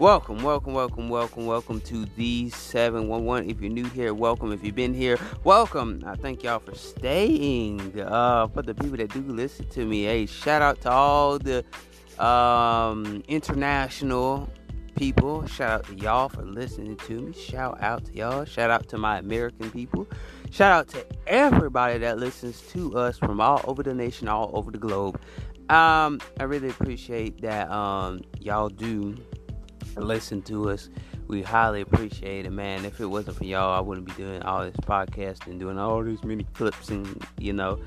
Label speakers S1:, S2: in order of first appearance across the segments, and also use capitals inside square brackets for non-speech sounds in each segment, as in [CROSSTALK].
S1: Welcome, welcome, welcome, welcome, welcome to the 711. If you're new here, welcome. If you've been here, welcome. I thank y'all for staying. Uh, for the people that do listen to me, hey, shout out to all the um, international people. Shout out to y'all for listening to me. Shout out to y'all. Shout out to my American people. Shout out to everybody that listens to us from all over the nation, all over the globe. Um, I really appreciate that um, y'all do listen to us. We highly appreciate it, man. If it wasn't for y'all, I wouldn't be doing all this podcast and doing all these mini clips and you know,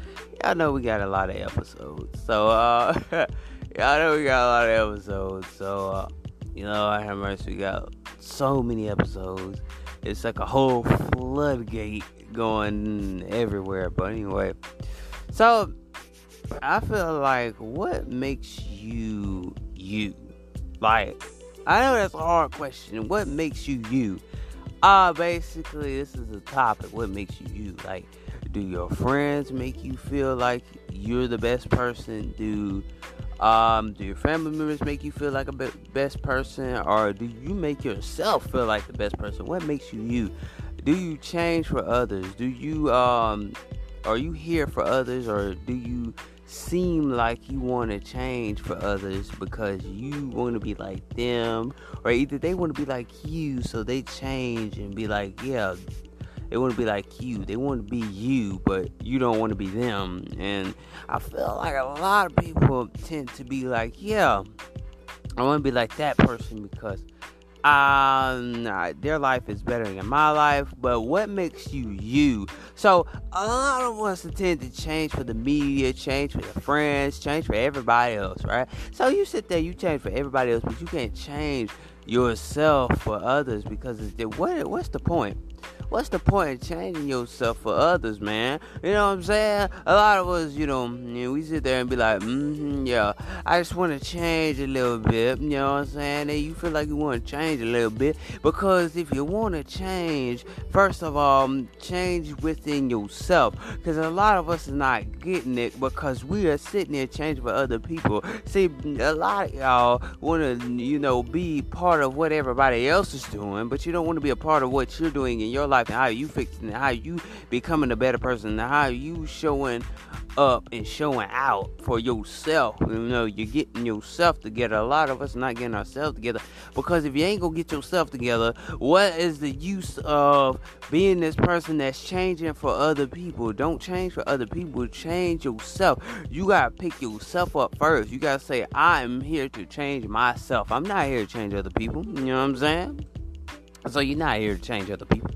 S1: y'all know we got a lot of episodes. So uh [LAUGHS] y'all know we got a lot of episodes. So uh you know, I have mercy, we got so many episodes. It's like a whole floodgate going everywhere. But anyway, so I feel like what makes you you? Like I know that's a hard question. What makes you you? Uh basically this is a topic. What makes you you? Like, do your friends make you feel like you're the best person? Do um do your family members make you feel like a be- best person or do you make yourself feel like the best person? What makes you you? Do you change for others? Do you um are you here for others or do you seem like you want to change for others because you want to be like them, or either they want to be like you, so they change and be like, yeah, they want to be like you. They want to be you, but you don't want to be them. And I feel like a lot of people tend to be like, yeah, I want to be like that person because um their life is better than my life but what makes you you? So a lot of us tend to change for the media change for your friends change for everybody else right? So you sit there you change for everybody else but you can't change yourself for others because it's, what what's the point what's the point of changing yourself for others, man? You know what I'm saying? A lot of us, you know, know we sit there and be like, mm-hmm, yeah, I just want to change a little bit. You know what I'm saying? And you feel like you want to change a little bit because if you want to change, first of all, change within yourself. Because a lot of us is not getting it because we are sitting there changing for other people. See, a lot of y'all want to, you know, be part of what everybody else is doing, but you don't want to be a part of what you're doing in your life life and how you fixing it, how you becoming a better person, how you showing up and showing out for yourself. You know, you're getting yourself together. A lot of us not getting ourselves together because if you ain't gonna get yourself together, what is the use of being this person that's changing for other people? Don't change for other people, change yourself. You gotta pick yourself up first. You gotta say, I'm here to change myself. I'm not here to change other people. You know what I'm saying? So you're not here to change other people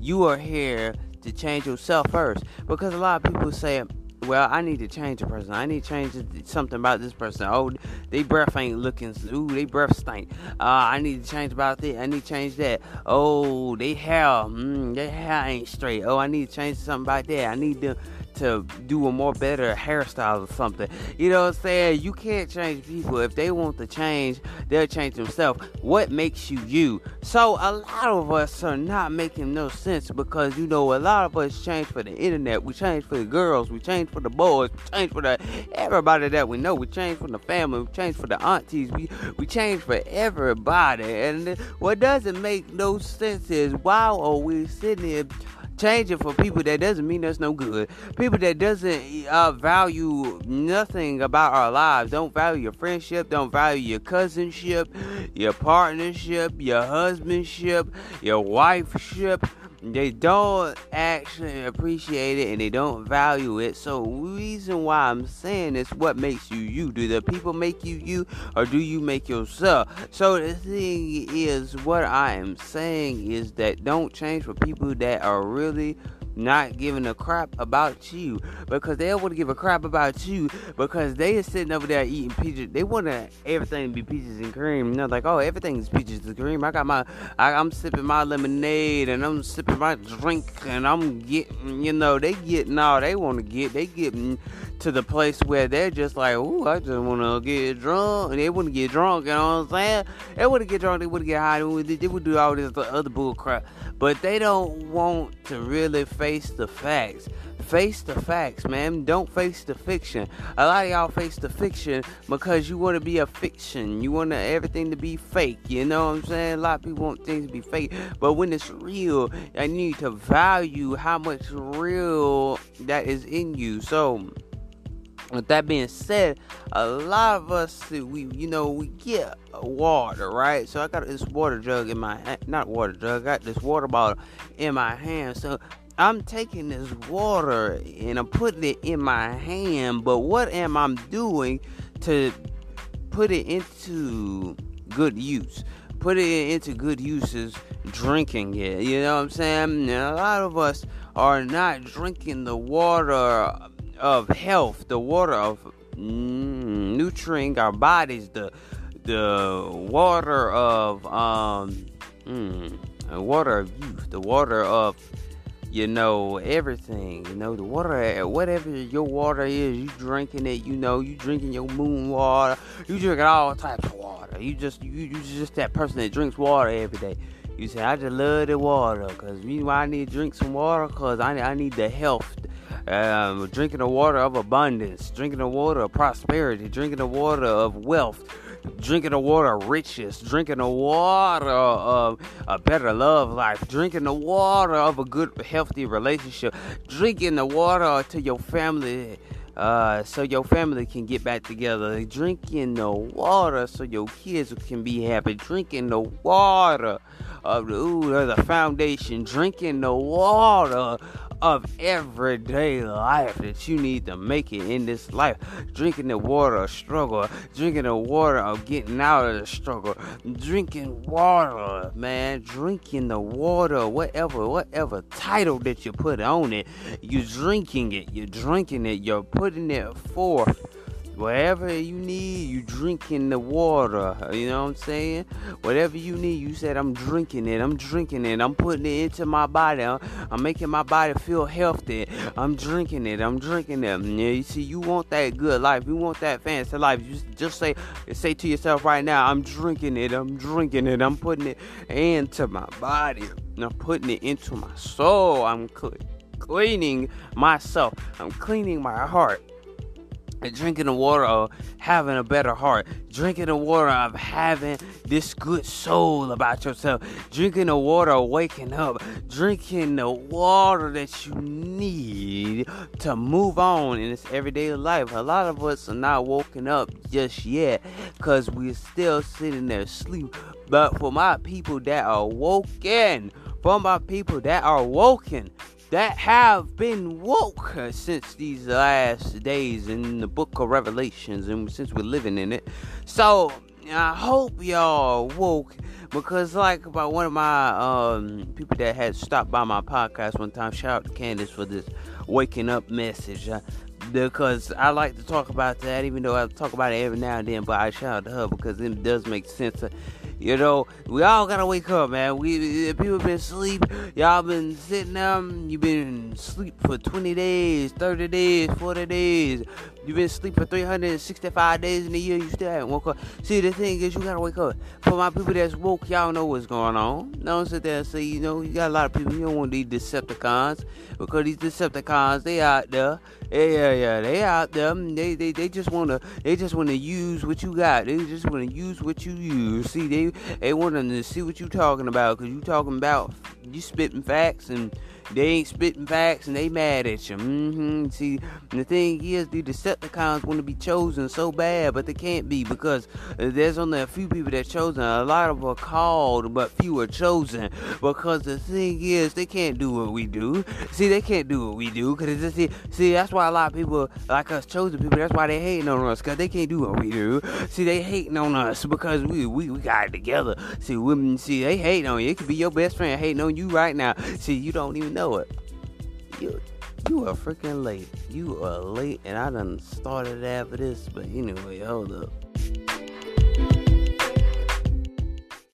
S1: you are here to change yourself first. Because a lot of people say, well, I need to change a person. I need to change something about this person. Oh, they breath ain't looking. Ooh, they breath stink. Uh, I need to change about this. I need to change that. Oh, they hair, mm, their hair ain't straight. Oh, I need to change something about that. I need to to do a more better hairstyle or something. You know what I'm saying? You can't change people. If they want to change, they'll change themselves. What makes you you? So a lot of us are not making no sense because you know a lot of us change for the internet. We change for the girls. We change for the boys. We change for the everybody that we know. We change for the family. We change for the aunties. We we change for everybody. And what doesn't make no sense is why are we sitting here changing for people that doesn't mean us no good. People that doesn't uh, value nothing about our lives. Don't value your friendship. Don't value your cousinship, your partnership, your husbandship, your wifeship they don't actually appreciate it and they don't value it. So reason why I'm saying is what makes you you. Do the people make you you or do you make yourself? So the thing is what I am saying is that don't change for people that are really not giving a crap about you because they don't want to give a crap about you because they are sitting over there eating peaches. They want everything to be peaches and cream. You know, like oh, everything's peaches and cream. I got my, I, I'm sipping my lemonade and I'm sipping my drink and I'm getting, you know, they getting all they want to get. They getting to the place where they're just like, ooh, I just want to get drunk. And they want to get drunk, you know what I'm saying? They want to get drunk, they want to get high, they would do all this other bull crap. But they don't want to really face the facts. Face the facts, man. Don't face the fiction. A lot of y'all face the fiction because you want to be a fiction. You want everything to be fake. You know what I'm saying? A lot of people want things to be fake. But when it's real, I need to value how much real that is in you. So, with that being said, a lot of us we you know we get water, right? So I got this water jug in my not water jug, I got this water bottle in my hand. So I'm taking this water and I'm putting it in my hand, but what am I doing to put it into good use? Put it into good uses, drinking it. You know what I'm saying? And a lot of us are not drinking the water of health, the water of mm, nurturing our bodies, the the water of um, mm, water of youth, the water of you know everything. You know the water, whatever your water is, you drinking it. You know you drinking your moon water. You drinking all types of water. You just you you just that person that drinks water every day. You say I just love the water because you I need to drink some water because I I need the health um, drinking the water of abundance, drinking the water of prosperity, drinking the water of wealth, drinking the water of riches, drinking the water of a better love life, drinking the water of a good, healthy relationship, drinking the water to your family. Uh, so your family can get back together. Drinking the water so your kids can be happy. Drinking the water of the, ooh, the foundation. Drinking the water of everyday life that you need to make it in this life. Drinking the water of struggle, drinking the water of getting out of the struggle, drinking water, man, drinking the water, whatever, whatever title that you put on it, you're drinking it, you're drinking it, you're putting it forth whatever you need, you drinking the water. You know what I'm saying? Whatever you need, you said I'm drinking it. I'm drinking it. I'm putting it into my body. Uh, I'm making my body feel healthy. I'm drinking it. I'm drinking it. Mm, yeah, you see, you want that good life. You want that fancy life. You just, just say say to yourself right now, I'm drinking it. I'm drinking it. I'm putting it into my body. I'm putting it into my soul. I'm cleaning myself. I'm cleaning my heart drinking the water of having a better heart, drinking the water of having this good soul about yourself, drinking the water of waking up, drinking the water that you need to move on in this everyday life. A lot of us are not woken up just yet because we're still sitting there asleep. But for my people that are woken, for my people that are woken, that have been woke since these last days in the book of Revelations and since we're living in it. So I hope y'all woke because like about one of my um, people that had stopped by my podcast one time, shout out to Candace for this waking up message. Uh, because I like to talk about that, even though I talk about it every now and then. But I shout out to her because it does make sense. You know, we all gotta wake up, man. We people been asleep. Y'all been sitting there. You been asleep for 20 days, 30 days, 40 days. You been asleep for 365 days in a year. You still haven't woke up. See, the thing is, you gotta wake up. For my people that's woke, y'all know what's going on. Don't sit there and say, you know, you got a lot of people. You don't want these Decepticons because these Decepticons, they out there. Yeah, yeah, yeah. They out there. Mm, they, they, they just wanna, they just wanna use what you got. They just wanna use what you use. See, they, they wanna see what you talking about because you talking about you spitting facts and they ain't spitting facts and they mad at you. Mm-hmm. See, the thing is, the Decepticons want to be chosen so bad, but they can't be because there's only a few people that chosen. A lot of are called, but few are chosen. Because the thing is, they can't do what we do. See, they can't do what we do. Cause see, see, that's why a lot of people like us chosen people. That's why they hating on us. Cause they can't do what we do. See, they hating on us because we we, we got it together. See, women, see, they hating on you. It could be your best friend hating on you right now. See, you don't even know know it. you you are freaking late. You are late, and I done started after this. But anyway, hold up.